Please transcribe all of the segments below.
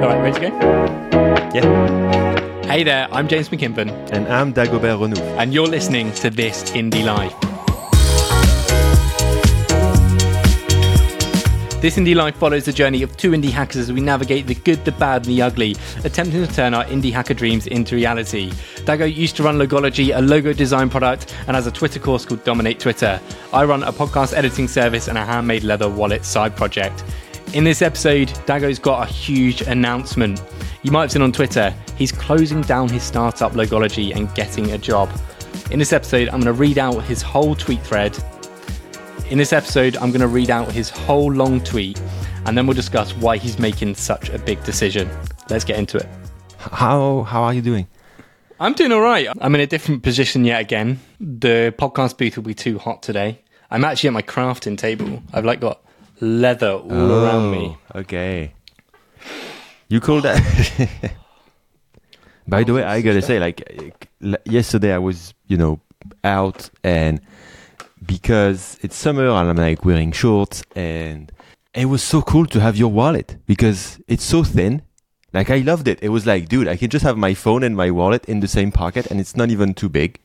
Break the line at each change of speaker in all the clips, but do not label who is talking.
All right, ready to go?
Yeah.
Hey there, I'm James McKinven,
And I'm Dagobert Renouf.
and you're listening to This Indie Life. This Indie Life follows the journey of two indie hackers as we navigate the good, the bad, and the ugly, attempting to turn our indie hacker dreams into reality. Dago used to run Logology, a logo design product, and has a Twitter course called Dominate Twitter. I run a podcast editing service and a handmade leather wallet side project. In this episode, Dago's got a huge announcement. You might have seen on Twitter, he's closing down his startup Logology and getting a job. In this episode, I'm going to read out his whole tweet thread in this episode, I'm going to read out his whole long tweet and then we'll discuss why he's making such a big decision. Let's get into it.
How how are you doing?
I'm doing all right. I'm in a different position yet again. The podcast booth will be too hot today. I'm actually at my crafting table. I've like got leather all around me.
Oh, Okay. You call that? By the way, I gotta say, like yesterday, I was you know out and because it's summer and I'm like wearing shorts and it was so cool to have your wallet because it's so thin. Like I loved it. It was like, dude, I can just have my phone and my wallet in the same pocket and it's not even too big.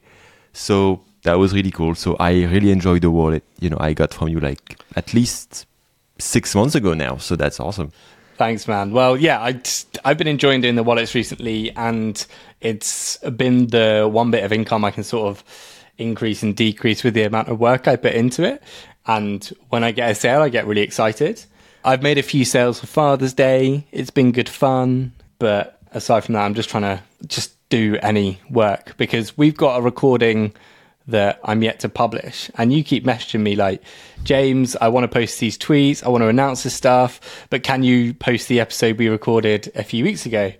So that was really cool. So I really enjoyed the wallet, you know, I got from you like at least six months ago now. So that's awesome.
Thanks, man. Well, yeah, I I've been enjoying doing the wallets recently, and it's been the one bit of income I can sort of increase and decrease with the amount of work I put into it. And when I get a sale, I get really excited. I've made a few sales for Father's Day. It's been good fun, but aside from that, I'm just trying to just do any work because we've got a recording that I'm yet to publish. And you keep messaging me like, James, I want to post these tweets, I want to announce this stuff, but can you post the episode we recorded a few weeks ago?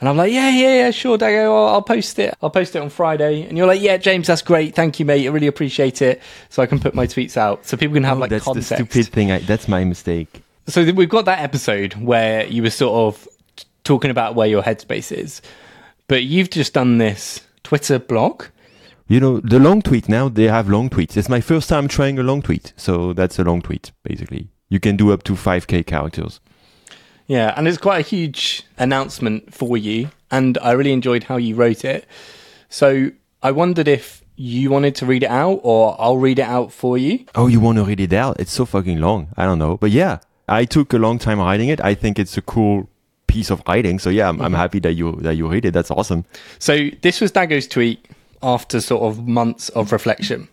And I'm like, yeah, yeah, yeah, sure, Dago, I'll, I'll post it. I'll post it on Friday. And you're like, yeah, James, that's great. Thank you, mate. I really appreciate it. So I can put my tweets out so people can have oh, like
that's
context.
the stupid thing. I, that's my mistake.
So th- we've got that episode where you were sort of t- talking about where your headspace is, but you've just done this Twitter blog.
You know, the long tweet now, they have long tweets. It's my first time trying a long tweet. So that's a long tweet, basically. You can do up to 5k characters.
Yeah, and it's quite a huge announcement for you, and I really enjoyed how you wrote it. So I wondered if you wanted to read it out, or I'll read it out for you.
Oh, you want to read it out? It's so fucking long. I don't know. But yeah, I took a long time writing it. I think it's a cool piece of writing. So yeah, I'm, I'm mm-hmm. happy that you that you read it. That's awesome.
So this was Dago's tweet after sort of months of reflection.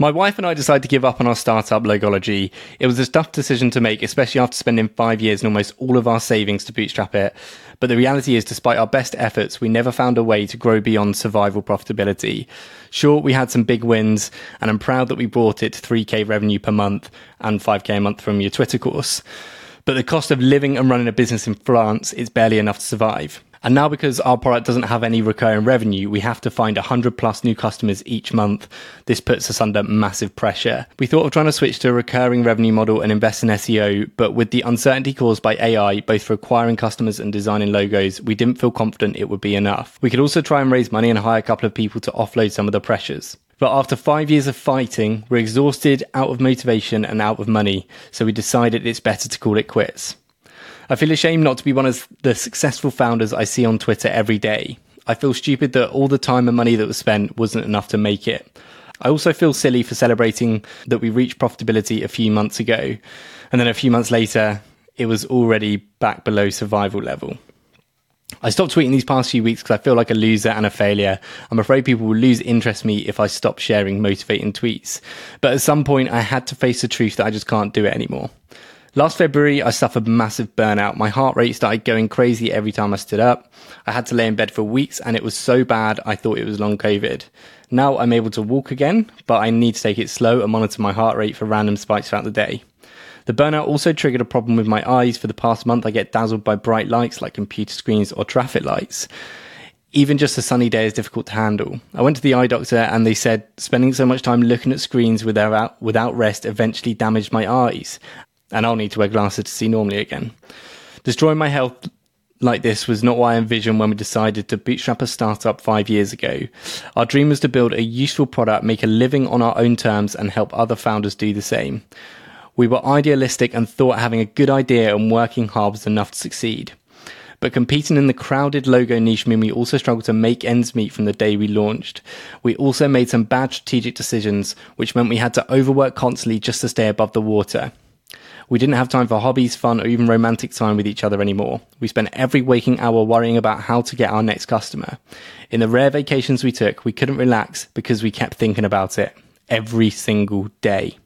My wife and I decided to give up on our startup Logology. It was a tough decision to make, especially after spending five years and almost all of our savings to bootstrap it. But the reality is, despite our best efforts, we never found a way to grow beyond survival profitability. Sure, we had some big wins, and I'm proud that we brought it to 3k revenue per month and 5k a month from your Twitter course. But the cost of living and running a business in France is barely enough to survive. And now, because our product doesn't have any recurring revenue, we have to find 100 plus new customers each month. This puts us under massive pressure. We thought of trying to switch to a recurring revenue model and invest in SEO, but with the uncertainty caused by AI, both for acquiring customers and designing logos, we didn't feel confident it would be enough. We could also try and raise money and hire a couple of people to offload some of the pressures. But after five years of fighting, we're exhausted, out of motivation, and out of money, so we decided it's better to call it quits. I feel ashamed not to be one of the successful founders I see on Twitter every day. I feel stupid that all the time and money that was spent wasn't enough to make it. I also feel silly for celebrating that we reached profitability a few months ago, and then a few months later, it was already back below survival level. I stopped tweeting these past few weeks because I feel like a loser and a failure. I'm afraid people will lose interest in me if I stop sharing motivating tweets. But at some point, I had to face the truth that I just can't do it anymore. Last February, I suffered massive burnout. My heart rate started going crazy every time I stood up. I had to lay in bed for weeks and it was so bad I thought it was long COVID. Now I'm able to walk again, but I need to take it slow and monitor my heart rate for random spikes throughout the day. The burnout also triggered a problem with my eyes. For the past month, I get dazzled by bright lights like computer screens or traffic lights. Even just a sunny day is difficult to handle. I went to the eye doctor and they said spending so much time looking at screens without, without rest eventually damaged my eyes. And I'll need to wear glasses to see normally again. Destroying my health like this was not what I envisioned when we decided to bootstrap a startup five years ago. Our dream was to build a useful product, make a living on our own terms, and help other founders do the same. We were idealistic and thought having a good idea and working hard was enough to succeed. But competing in the crowded logo niche mean we also struggled to make ends meet from the day we launched. We also made some bad strategic decisions, which meant we had to overwork constantly just to stay above the water. We didn't have time for hobbies, fun, or even romantic time with each other anymore. We spent every waking hour worrying about how to get our next customer. In the rare vacations we took, we couldn't relax because we kept thinking about it every single day.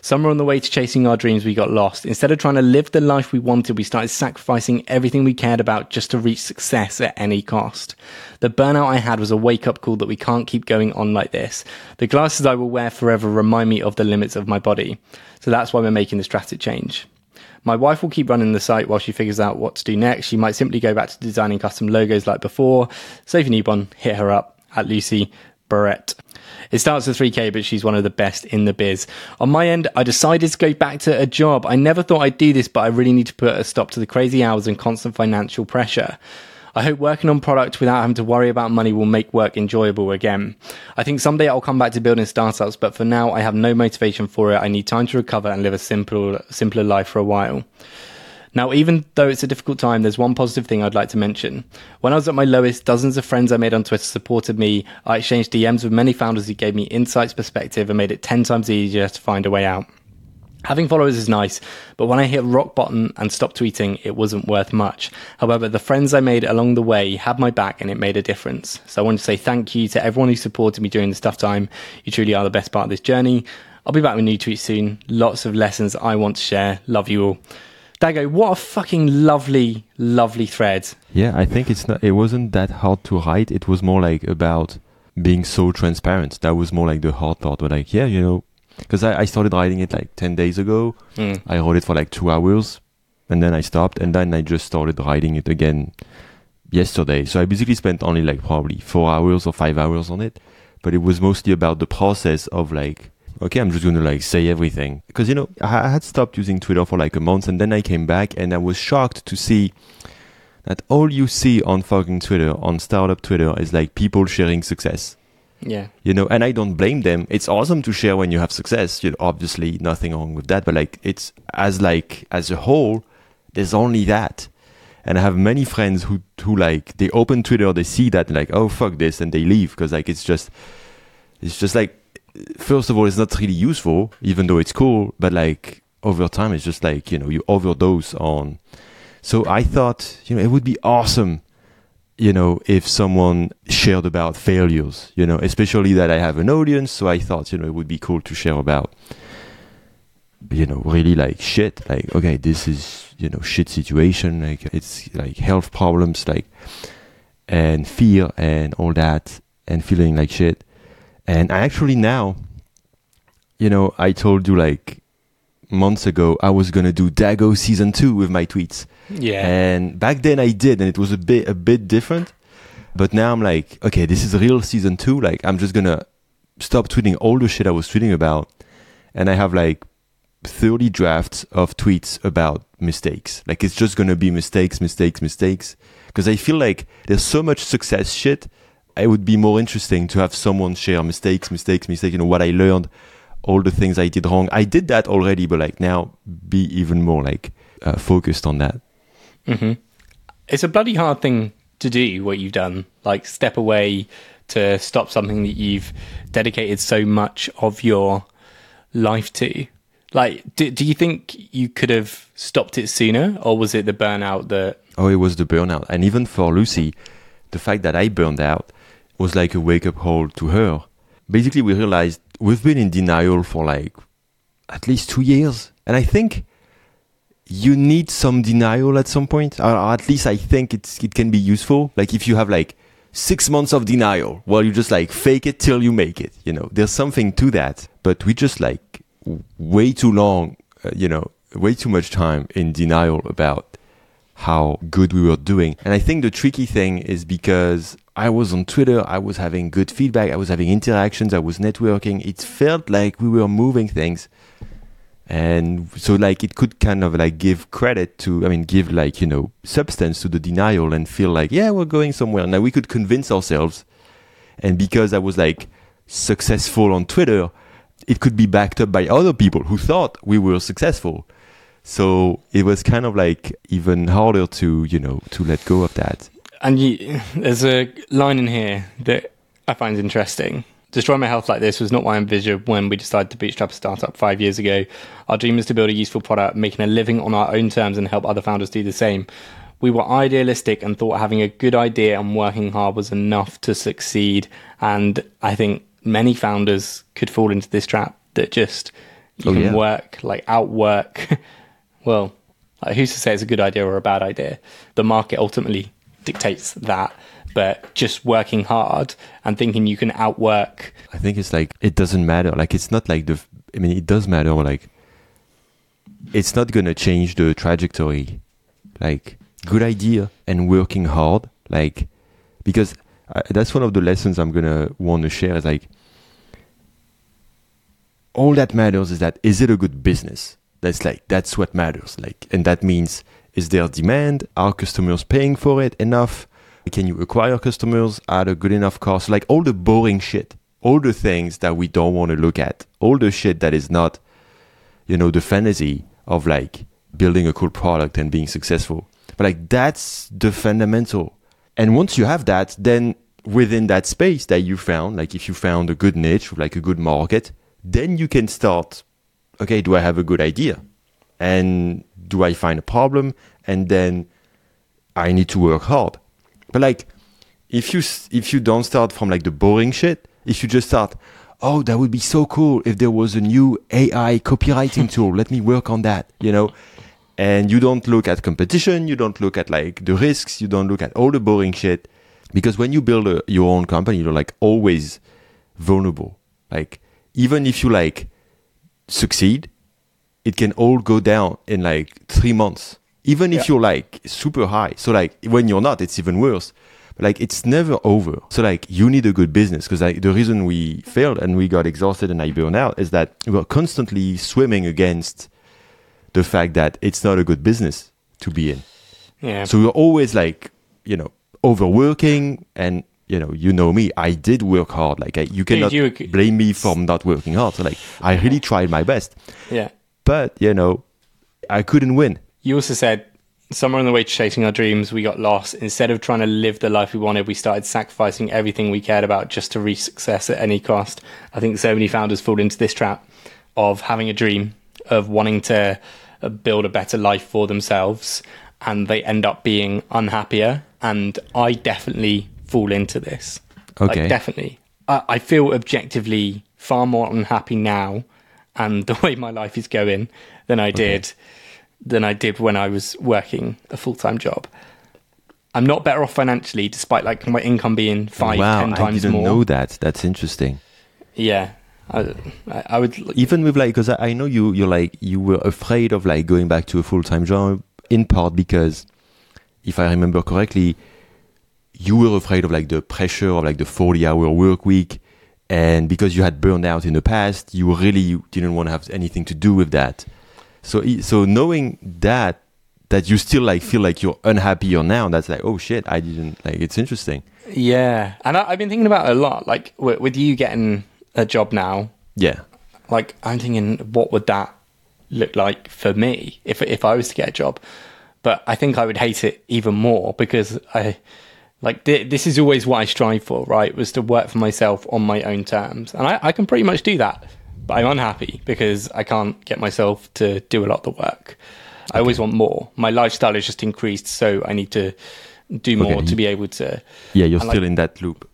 Somewhere on the way to chasing our dreams, we got lost. Instead of trying to live the life we wanted, we started sacrificing everything we cared about just to reach success at any cost. The burnout I had was a wake up call that we can't keep going on like this. The glasses I will wear forever remind me of the limits of my body. So that's why we're making this drastic change. My wife will keep running the site while she figures out what to do next. She might simply go back to designing custom logos like before. So if you need one, hit her up at Lucy Barrett. It starts at 3k, but she's one of the best in the biz. On my end, I decided to go back to a job. I never thought I'd do this, but I really need to put a stop to the crazy hours and constant financial pressure. I hope working on product without having to worry about money will make work enjoyable again. I think someday I'll come back to building startups, but for now I have no motivation for it. I need time to recover and live a simple, simpler life for a while. Now, even though it's a difficult time, there's one positive thing I'd like to mention. When I was at my lowest, dozens of friends I made on Twitter supported me. I exchanged DMs with many founders who gave me insights, perspective, and made it 10 times easier to find a way out. Having followers is nice, but when I hit rock bottom and stopped tweeting, it wasn't worth much. However, the friends I made along the way had my back and it made a difference. So I want to say thank you to everyone who supported me during this tough time. You truly are the best part of this journey. I'll be back with new tweets soon. Lots of lessons I want to share. Love you all. Dago, what a fucking lovely, lovely thread.
Yeah, I think it's not. It wasn't that hard to write. It was more like about being so transparent. That was more like the hard part. But like, yeah, you know, because I, I started writing it like ten days ago.
Mm.
I wrote it for like two hours, and then I stopped, and then I just started writing it again yesterday. So I basically spent only like probably four hours or five hours on it. But it was mostly about the process of like okay, I'm just gonna like say everything because you know I had stopped using Twitter for like a month, and then I came back, and I was shocked to see that all you see on fucking Twitter, on startup Twitter, is like people sharing success.
Yeah.
You know, and I don't blame them. It's awesome to share when you have success. You know, obviously nothing wrong with that, but like it's as like as a whole, there's only that. And I have many friends who who like they open Twitter, they see that like oh fuck this, and they leave because like it's just it's just like first of all, it's not really useful, even though it's cool. But like over time, it's just like you know you overdose on. So I thought you know it would be awesome, you know, if someone shared about failures, you know, especially that I have an audience. So I thought you know it would be cool to share about, you know, really like shit. Like okay, this is you know shit situation. Like it's like health problems, like and fear and all that, and feeling like shit and I actually now, you know, I told you like months ago I was gonna do Dago season two with my tweets.
Yeah.
And back then I did, and it was a bit a bit different. But now I'm like, okay, this is real season two. Like I'm just gonna stop tweeting all the shit I was tweeting about, and I have like 30 drafts of tweets about mistakes. Like it's just gonna be mistakes, mistakes, mistakes. Because I feel like there's so much success shit it would be more interesting to have someone share mistakes, mistakes, mistakes, you know, what I learned, all the things I did wrong. I did that already, but like now be even more like uh, focused on that.
Mm-hmm. It's a bloody hard thing to do what you've done, like step away to stop something that you've dedicated so much of your life to. Like, do, do you think you could have stopped it sooner, or was it the burnout that?
Oh, it was the burnout, and even for Lucy, the fact that I burned out was like a wake up call to her. Basically, we realized we've been in denial for like at least two years. And I think you need some denial at some point, or at least I think it's, it can be useful. Like if you have like six months of denial, well, you just like fake it till you make it. You know, there's something to that. But we just like way too long, uh, you know, way too much time in denial about how good we were doing. And I think the tricky thing is because I was on Twitter, I was having good feedback, I was having interactions, I was networking. It felt like we were moving things. And so like it could kind of like give credit to I mean give like, you know, substance to the denial and feel like, yeah, we're going somewhere. Now we could convince ourselves. And because I was like successful on Twitter, it could be backed up by other people who thought we were successful. So it was kind of like even harder to, you know, to let go of that.
And you, there's a line in here that I find interesting. Destroy my health like this was not I envisioned when we decided to bootstrap a startup five years ago. Our dream is to build a useful product, making a living on our own terms and help other founders do the same. We were idealistic and thought having a good idea and working hard was enough to succeed. And I think many founders could fall into this trap that just you
Oh,
can
yeah.
work, like outwork. well, like who's to say it's a good idea or a bad idea? The market ultimately dictates that. But just working hard and thinking you can outwork.
I think it's like it doesn't matter. Like it's not like the. I mean, it does matter. Like it's not gonna change the trajectory. Like good idea and working hard. Like because I, that's one of the lessons I'm gonna want to share. Is like all that matters is that is it a good business? That's like that's what matters. Like and that means is there demand? Are customers paying for it enough? Can you acquire customers at a good enough cost? Like all the boring shit, all the things that we don't want to look at, all the shit that is not, you know, the fantasy of like building a cool product and being successful. But like that's the fundamental. And once you have that, then within that space that you found, like if you found a good niche, like a good market, then you can start, okay, do I have a good idea? And do I find a problem? And then I need to work hard. But like, if you if you don't start from like the boring shit, if you just start, oh, that would be so cool if there was a new AI copywriting tool. Let me work on that. You know, and you don't look at competition, you don't look at like the risks, you don't look at all the boring shit, because when you build a, your own company, you're like always vulnerable. Like even if you like succeed, it can all go down in like three months. Even if
Yeah.
you're like super high. So like when you're not, it's even worse. But like it's never over. So like you need a good business because like the reason we failed and we got exhausted and I burned out is that we were constantly swimming against the fact that it's not a good business to be in.
Yeah.
So we're always like, you know, overworking and you know, you know me, I did work hard. Like I, you cannot
you-
blame me for not working hard. So like I really tried my best.
yeah.
But, you know, I couldn't win.
You also said somewhere on the way to chasing our dreams, we got lost. Instead of trying to live the life we wanted, we started sacrificing everything we cared about just to reach success at any cost. I think so many founders fall into this trap of having a dream, of wanting to uh, build a better life for themselves, and they end up being unhappier. And I definitely fall into this.
Okay.
Like, definitely. I, I feel objectively far more unhappy now and the way my life is going than I did than I did when I was working a full time job. I'm not better off financially, despite like my income being five,
wow,
ten
I
times
didn't
more.
know that. That's interesting.
Yeah, I, I I would.
Even with like, because I I know you, you're like, you were afraid of like going back to a full time job in part because, if I remember correctly, you were afraid of like the pressure of like the 40 hour work week. And because you had burned out in the past, you really didn't want to have anything to do with that. So, so knowing that, that you still like feel like you're unhappy or now, that's like, oh shit, I didn't like, it's interesting.
Yeah, and I, I've been thinking about it a lot. Like with, with you getting a job now,
Yeah.
like I'm thinking, what would that look like for me if if I was to get a job? But I think I would hate it even more because I like th- this is always what I strive for, right? Was to work for myself on my own terms, and I, I can pretty much do that. But I'm unhappy because I can't get myself to do a lot of the work. I always want more. My lifestyle has just increased, so I need to do more
Okay.
to be able to
Yeah. You're
like-
still in that loop.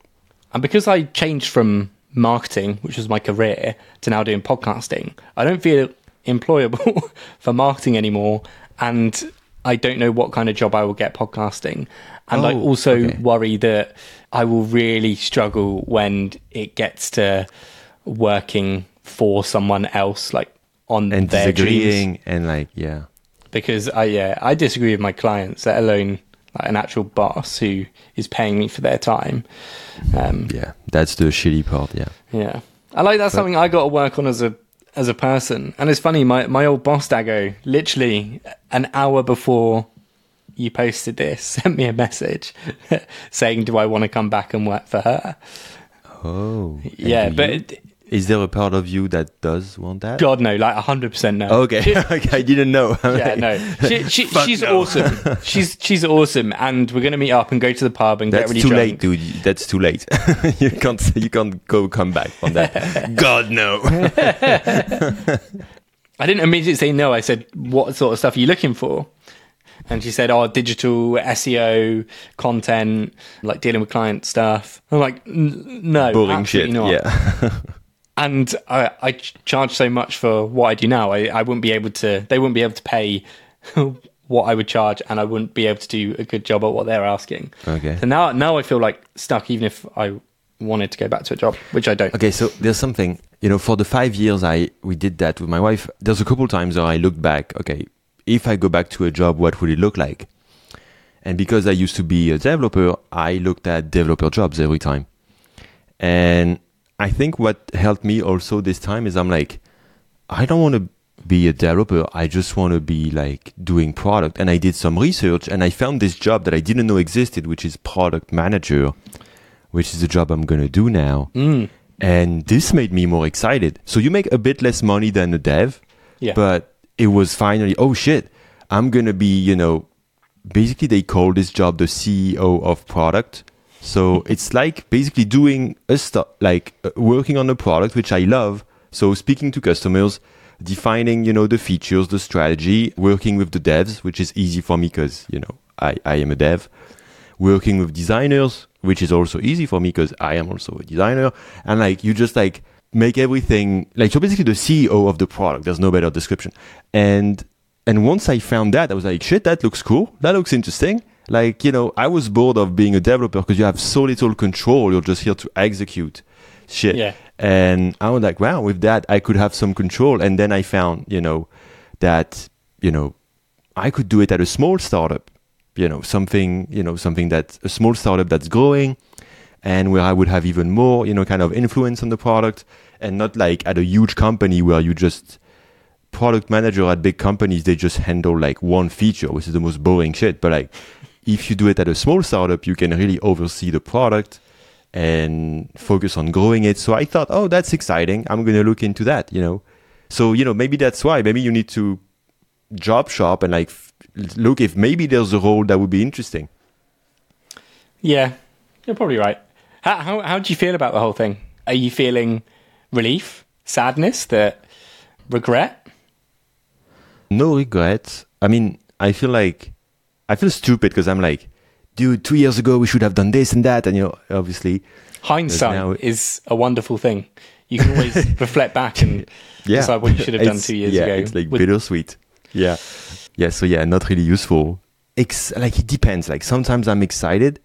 and because I changed from marketing, which was my career, to now doing podcasting, I don't feel employable for marketing anymore. And I don't know what kind of job I will get podcasting. And I
Oh,
also
okay.
worry that I will really struggle when it gets to working for someone else, like on
And
their dreams
disagreeing and like, yeah.
because I yeah I disagree with my clients, let alone like an actual boss who is paying me for their time. Um,
Yeah. That's the shitty part. Yeah.
yeah, I like that's something I got to work on as a as a person. And it's funny, my my old boss Dago, literally an hour before you posted this, sent me a message saying, "Do I want to come back and work for her?"
Oh.
yeah, but it,
Is there a part of you that does want that?
God no, like hundred percent no.
Okay, okay, I didn't know.
Yeah, no. She, she, she's
no.
awesome. She's she's awesome, and we're gonna meet up and go to the pub and
That's
get really
too
drunk.
late, dude. That's too late. you can't. You can't go come back from that. God no.
I didn't immediately say no. I said, "What sort of stuff are you looking for?" And she said, "Oh, digital SEO content, like dealing with client stuff." I'm like, "No,
Boring shit.
not."
Yeah.
And I, I charge so much for what I do now. I, I wouldn't be able to. They wouldn't be able to pay what I would charge, and I wouldn't be able to do a good job at what they're asking.
Okay.
So now, now I feel like stuck, even if I wanted to go back to a job, which I don't.
Okay, so there's something you know. For the five years I we did that with my wife. There's a couple times where I looked back. Okay, if I go back to a job, what would it look like? And because I used to be a developer, I looked at developer jobs every time. And I think what helped me also this time is I'm like, I don't want to be a developer. I just want to be like doing product. And I did some research and I found this job that I didn't know existed, which is product manager, which is the job I'm going to do now.
Mm.
And this made me more excited. So you make a bit less money than a dev,
Yeah.
but it was finally, oh shit, I'm going to be, you know, basically they call this job the CEO of product. So it's like basically doing a stuff, like uh, working on a product, which I love. So speaking to customers, defining, you know, the features, the strategy, working with the devs, which is easy for me because, you know, I, I am a dev working with designers, which is also easy for me because I am also a designer. And like you just like make everything like you're basically the CEO of the product. There's no better description. And and once I found that, I was like, shit, that looks cool. That looks interesting. Like, you know, I was bored of being a developer because you have so little control. You're just here to execute shit.
Yeah.
And I was like, wow, with that, I could have some control. And then I found, you know, that, you know, I could do it at a small startup, you know, something, you know, something that a small startup that's growing and where I would have even more, you know, kind of influence on the product and not like at a huge company where you just product manager at big companies, they just handle like one feature, which is the most boring shit. But like if you do it at a small startup, you can really oversee the product and focus on growing it. So I thought, oh, that's exciting. I'm going to look into that, you know. So, you know, maybe that's why. Maybe you need to job shop and like f- look if maybe there's a role that would be interesting.
Yeah, you're probably right. How, how how do you feel about the whole thing? Are you feeling relief, sadness, that regret?
No regrets. I mean, I feel like I feel stupid because I'm like, dude, two years ago we should have done this and that, and you know, obviously,
Hindsight
now-
is a wonderful thing. You can always reflect back and
yeah,
decide what you should have done two years
yeah,
ago.
It's like
with-
bittersweet. Yeah, yeah. So yeah, not really useful. Ex- like it depends. Like sometimes I'm excited.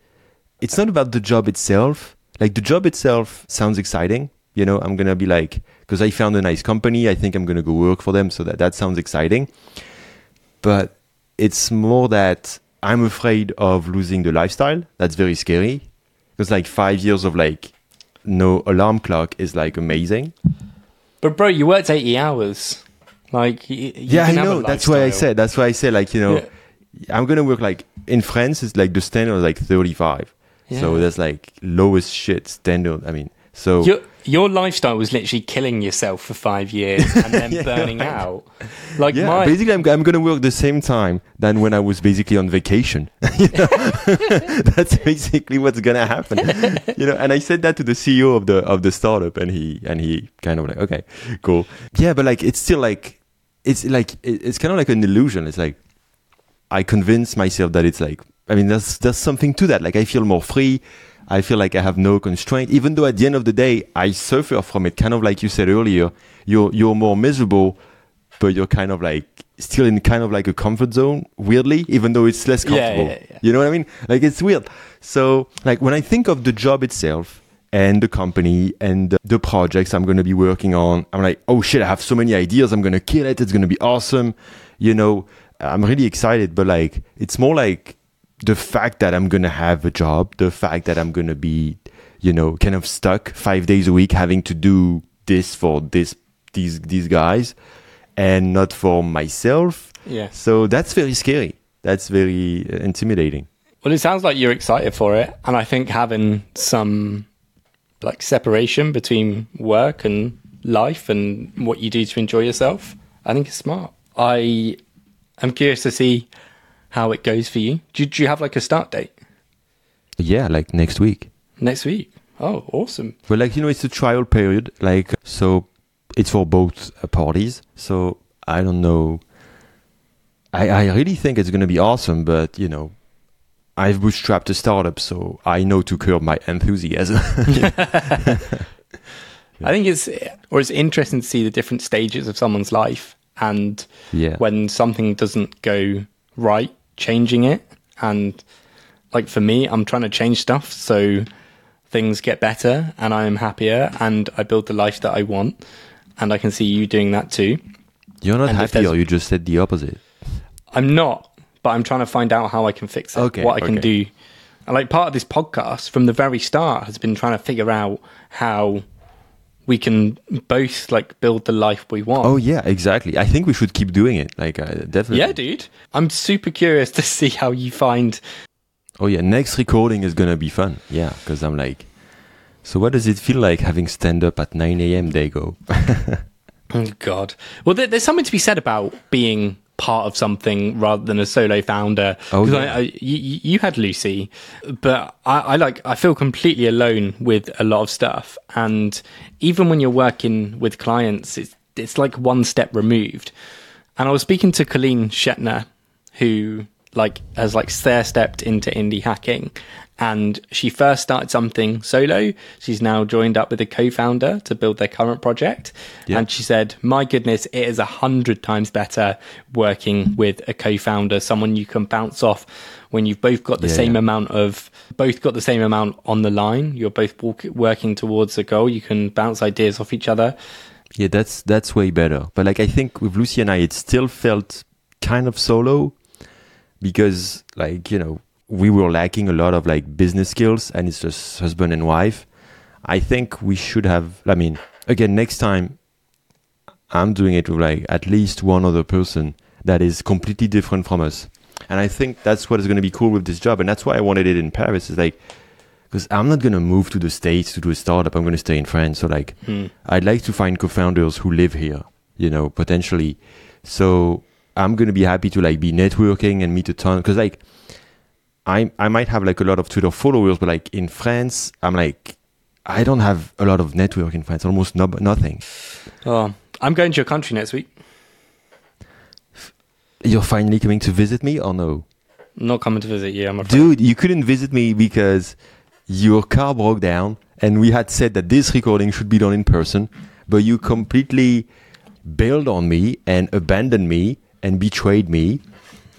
It's not about the job itself. Like the job itself sounds exciting. You know, I'm gonna be like, because I found a nice company. I think I'm gonna go work for them. So that that sounds exciting. But it's more that I'm afraid of losing the lifestyle. That's very scary. Because like five years of like no alarm clock is like amazing.
But bro, you worked eighty hours. Like y- you
yeah, I
can have a
know. That's why I said. That's why I said like you know,
Yeah.
I'm gonna work like in France. It's like the standard is like 35. So that's like lowest shit standard. I mean, so
Your your lifestyle was literally killing yourself for five years and then
Yeah,
burning
right.
out. Like
yeah.
my
Basically, I'm I'm gonna work the same time than when I was basically on vacation. That's basically what's gonna happen. you know, and I said that to the CEO of the of the startup, and he and he kind of like, okay, cool. Yeah, but like it's still like it's like it's kind of like an illusion. It's like I convince myself that it's like I mean there's there's something to that. Like I feel more free. I feel like I have no constraint, even though at the end of the day I suffer from it. Kind of like you said earlier, you're you're more miserable, but you're kind of like still in kind of like a comfort zone. Weirdly, even though it's less comfortable.
yeah, yeah.
You know what I mean? Like it's weird. So like when I think of the job itself and the company and the, the projects I'm going to be working on, I'm like, oh shit, I have so many ideas. I'm going to kill it. It's going to be awesome. You know, I'm really excited, but like it's more like the fact that I'm going to have a job, the fact that I'm going to be, you know, kind of stuck five days a week having to do this for this, these, these guys and not for myself.
yeah.
So that's very scary. That's very uh, intimidating.
Well, it sounds like you're excited for it, and I think having some like separation between work and life and what you do to enjoy yourself. I think it's smart. I am curious to see how it goes for you. Do, do you have like a start date
Yeah, like next week.
next week? Oh, awesome.
Well, like you know, it's a trial period. Like so, it's for both uh, parties. So I don't know. I I really think it's gonna be awesome. But you know, I've bootstrapped a startup, so I know to curb my enthusiasm.
I think it's or it's interesting to see the different stages of someone's life and
yeah.
when something doesn't go right, changing it. And like for me, I'm trying to change stuff so things get better and I am happier and I build the life that I want. And I can see you doing that too.
You're not
and
happy, or you just said the opposite.
I'm not, but I'm trying to find out how I can fix it.
Okay,
what I can do. And like part of this podcast from the very start has been trying to figure out how we can both like build the life we want.
Oh yeah, exactly. I think we should keep doing it. Like uh, definitely.
yeah, dude. I'm super curious to see how you find
Oh yeah, next recording is gonna be fun. Yeah, because I'm like, so what does it feel like having stand up at 9 a.m. Dago?
Oh God! Well, there, there's something to be said about being part of something rather than a solo founder.
Oh, yeah.
I, I, you, you had Lucy, but I, I like I feel completely alone with a lot of stuff, and even when you're working with clients, it's it's like one step removed. And I was speaking to Colleen Schnettler, who like has like stair stepped into indie hacking, and she first started something solo. She's now joined up with a co-founder to build their current project,
Yeah.
and she said, "My goodness, it is a hundred times better working with a co-founder, someone you can bounce off when you've both got the
Yeah,
same
yeah.
amount of both got the same amount on the line. You're both walk, working towards a goal. You can bounce ideas off each other."
yeah, that's that's way better. But like I think with Lucy and I, it still felt kind of solo because like you know we were lacking a lot of like business skills, and it's just husband and wife. I think we should have. I mean, again, next time I'm doing it with like at least one other person that is completely different from us. And I think that's what is going to be cool with this job. And that's why I wanted it in Paris. Is like, because I'm not going to move to the States to do a startup. I'm going to stay in France. So, like,
Hmm.
I'd like to find co founders who live here, you know, potentially. So, I'm going to be happy to like be networking and meet a ton. Because, like, I, I might have like a lot of Twitter followers, but like in France, I'm like, I don't have a lot of network in France, almost no, nothing.
Oh, I'm going to your country next week.
You're finally coming to visit me or no?
Not coming to visit you. I'm afraid.
Dude, you couldn't visit me because your car broke down and we had said that this recording should be done in person, but you completely bailed on me and abandoned me and betrayed me.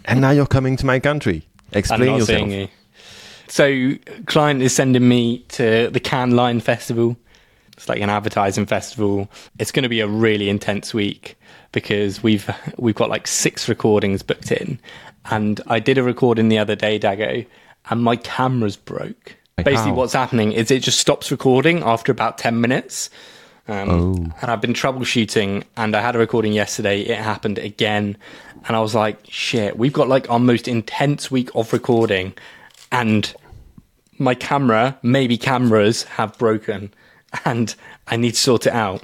And now you're coming to my country.
I'm
Explain
not
yourself.
you. So, client is sending me to the Cannes Lions Festival. It's like an advertising festival. It's going to be a really intense week because we've we've got like six recordings booked in, and I did a recording the other day, Dago, and my camera's broke.
Like
Basically,
how?
what's happening is it just stops recording after about ten minutes. Um,
Oh.
And I've been troubleshooting, and I had a recording yesterday. It happened again, and I was like, "Shit, we've got like our most intense week of recording, and my camera, maybe cameras, have broken, and I need to sort it out."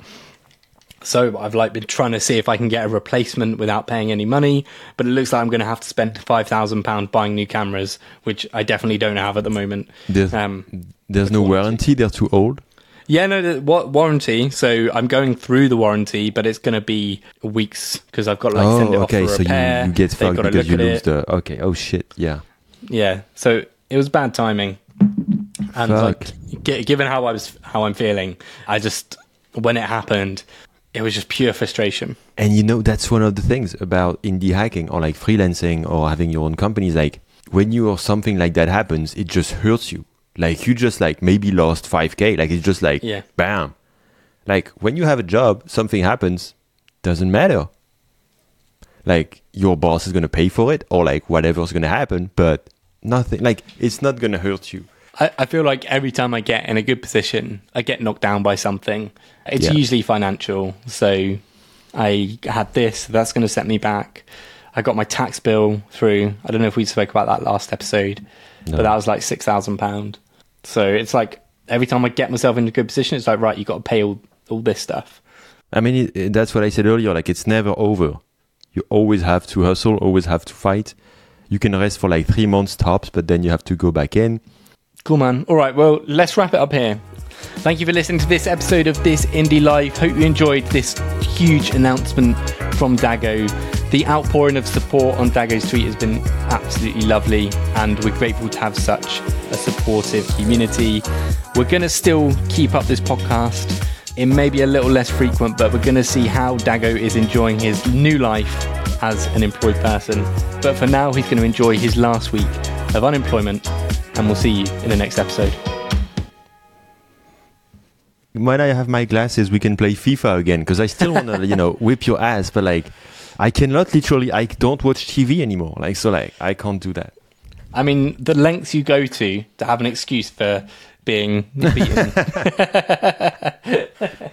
So I've like been trying to see if I can get a replacement without paying any money, but it looks like I'm going to have to spend five thousand pound buying new cameras, which I definitely don't have at the moment.
There's,
Um,
there's no warranty, they're too old.
Yeah, no, the, what warranty? So I'm going through the warranty, but it's going to be weeks because I've got to like send it
oh,
off
okay,
for
so you,
repair.
you get fucked because you lose
it.
the. Okay, oh shit, yeah.
Yeah, so it was bad timing, and
Fuck.
like gi- given how I was, how I'm feeling, I just when it happened, it was just pure frustration.
And you know, that's one of the things about indie hacking or like freelancing or having your own companies. Like when you or something like that happens, it just hurts you. Like you just like maybe lost 5k. Like it's just like,
Yeah.
bam. Like when you have a job, something happens, doesn't matter. Like your boss is going to pay for it or like whatever's going to happen, but nothing, like it's not going to hurt you.
I, I feel like every time I get in a good position, I get knocked down by something. It's
Yeah.
usually financial. So I had this, that's going to set me back. I got my tax bill through. I don't know if we spoke about that last episode,
No.
but that was like £6,000. So it's like every time I get myself into a good position, it's like right, you've got to pay all all this stuff.
I mean, it, that's what I said earlier. Like, it's never over. You always have to hustle, always have to fight. You can rest for like three months tops, but then you have to go back in.
Cool, man. All right, well, let's wrap it up here. Thank you for listening to this episode of This Indie Life. Hope you enjoyed this huge announcement from Dago. The outpouring of support on Dago's tweet has been absolutely lovely, and we're grateful to have such a supportive community. We're going to still keep up this podcast. It may be a little less frequent, but we're going to see how Dago is enjoying his new life as an employed person. But for now, he's going to enjoy his last week of unemployment, and we'll see you in the next episode.
When I have my glasses, we can play FIFA again because I still want to, you know, whip your ass. But like, I cannot literally. I don't watch TV anymore. Like, so like, I can't do that.
I mean, the lengths you go to to have an excuse for being beaten.